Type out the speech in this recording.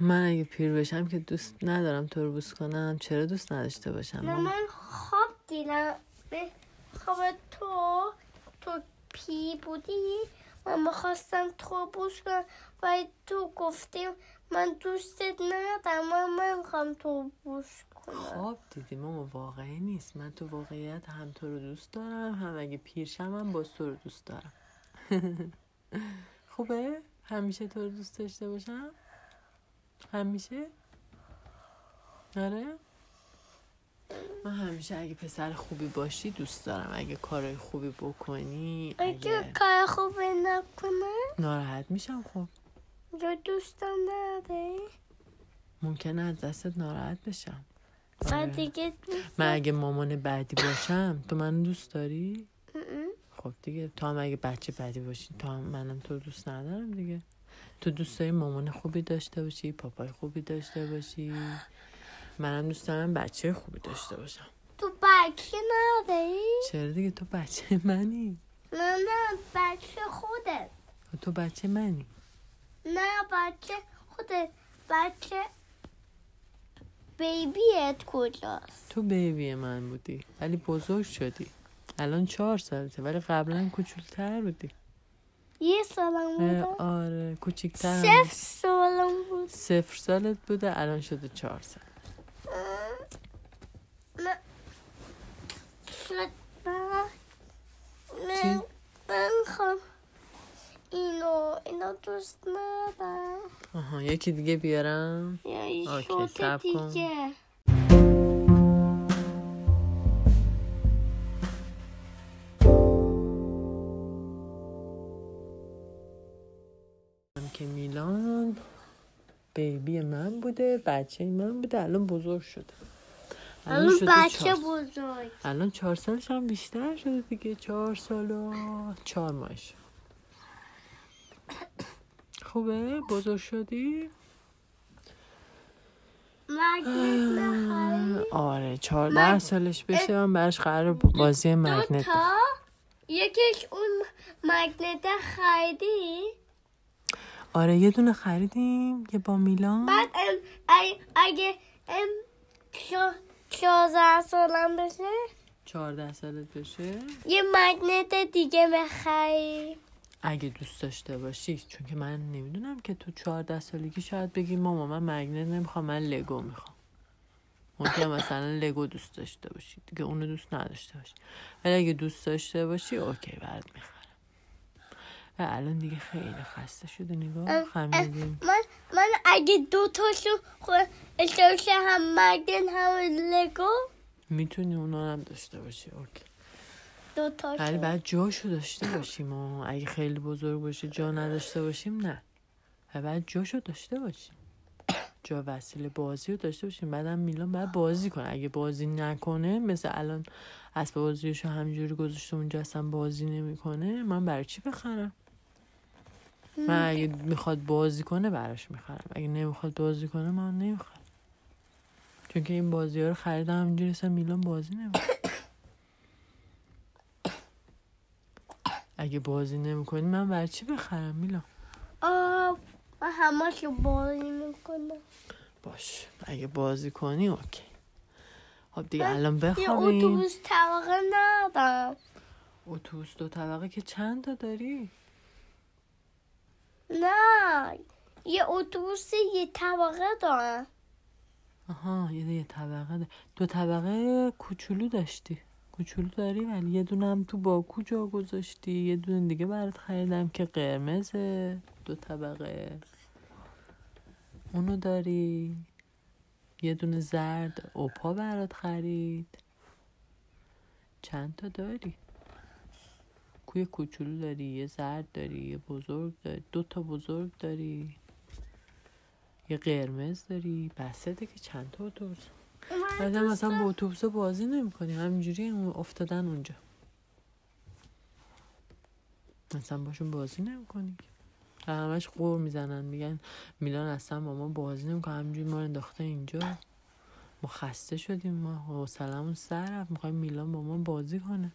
من اگه پیر بشم که دوست ندارم تو رو بوس کنم. چرا دوست نداشته باشم؟ نه؟ من خواب دیدم. به خواب تو تو پی بودی؟ من می‌خواستم تو بوس کنم. و تو گفتیم من دوستت ندارم. من من می‌خوام تو بوس کنم. خواب دیدی ماما واقعی نیست. من تو واقعیت هم تو رو دوست دارم هم اگه پیرشم هم باز تو رو دوست دارم. خوبه؟ همیشه تو رو دوست داشته باشم؟ همیشه؟ آره؟ من همیشه اگه پسر خوبی باشی دوست دارم اگه کارهای خوبی بکنی اگه اگه کار خوبی نکنه ناراحت میشم خب یا دوستم نداری ممکنه از دستت ناراحت بشم من آره. دیگه دوست من اگه مامان بعدی باشم تو منو دوست داری؟ خب دیگه تو هم اگه بچه بدی باشی تو هم منم تو دوست ندارم دیگه. تو دوست داری مامان خوبی داشته باشی پاپای خوبی داشته باشی؟ منم دوست دارم بچه خوبی داشته باشم. تو بچه نداری؟ چرا دیگه؟ تو بچه منی. نه نه بچه خودت تو بچه منی. نه بچه خودت بچه بیبیت کجاست؟ تو بیبی من بودی ولی بزرگ شدی. الان چهار سالته ولی قبلا کوچولتر بودی. یه سالم اه، بودم آره کوچیکتر صفر سالم بود. صفر سالت بوده الان شده چهار سال. من خوام اینو اینو دوست ندارم. آها یکی دیگه بیارم؟ یا کن. دیگه. که میلان بیبی من بوده بچه من بوده الان بزرگ شده. الان بچه بزرگ. الان چهار سالش هم بیشتر شده دیگه چهار سال و چهار ماهش. خوبه؟ بزرگ شدی؟ مگنت آره چهارده سالش بشه من براش قرار بازی مگنت یکیش اون مگنت خریدی؟ آره یه دونه خریدیم که با میلان. بعد ام ای اگه ام شازده سالم بشه؟ چهارده سالت بشه؟ یه مگنت دیگه بخری. اگه دوست داشته باشی چون که من نمی‌دونم که تو چهارده سالگی شاید بگی ماما من magnet نمی‌خوام من لگو می‌خوام. ممکن مثلا لگو دوست داشته باشی دیگه اونو دوست نداشته باشی. ولی اگه دوست داشته باشی OK برات می‌خرم و الان دیگه خیلی خسته شده نگاه خمیدیم من من اگه دو تاشو بخوام هم magnet هم لگو. می‌تونی اونا هم داشته باشی OK. دو ولی تاشو بعد جاشو داشته باشیم و اگه خیلی بزرگ باشه جا نداشته باشیم نه. و بعد جاشو داشته باشیم. جا وسیله بازی رو داشته باشیم. بعدم میلان باید بازی کنه. اگه بازی نکنه مثل الان اسب بازیشو همینجوری گذاشته اونجا اصلا بازی نمی‌کنه من برای چی بخرم؟ من اگه می‌خواد بازی کنه براش می‌خرم. اگه نمی‌خواد بازی کنه من نمی‌خرم. چون که این بازی ها رو خریدم همینجوری اصلا میلان بازی نمی‌کنه. اگه بازی نمی‌کنی من برای چی بخرم میلان؟ آه من همه بازی می‌کنم. باش. اگه بازی کنی اوکی. خب دیگه الان یه بخوابیم. اتوبوس طبقه ندارم. اتوبوس دو طبقه که چند تا داری؟ نه. یه اتوبوس یه طبقه دارم آها یه یه طبقه ده. دو طبقه کوچولو داشتی. کوچولو داری؟ ولی یه دونه هم تو باکو جا گذاشتی. یه دونه دیگه برات خریدم که قرمزه. دو طبقه. اونو داری. یه دونه زرد اوپا برات خرید. چند تا داری؟ کوی کوچولو داری یه زرد داری یه بزرگ داری دو تا بزرگ داری یه قرمز داری. بسته که چند تا اتوبوس بعد مثلا با اتوبوس بازی نمی‌کنی. همینجوری هم افتادن اونجا. مثلا باشون بازی نمی‌کنی همش قور می‌زنن. میگن میلان اصلا با ما بازی نمی‌کنه. همینجوری ما انداخته اینجا. ما خسته شدیم. ما حوصلمون سر رفت. می‌خوایم میلان با ما بازی کنه.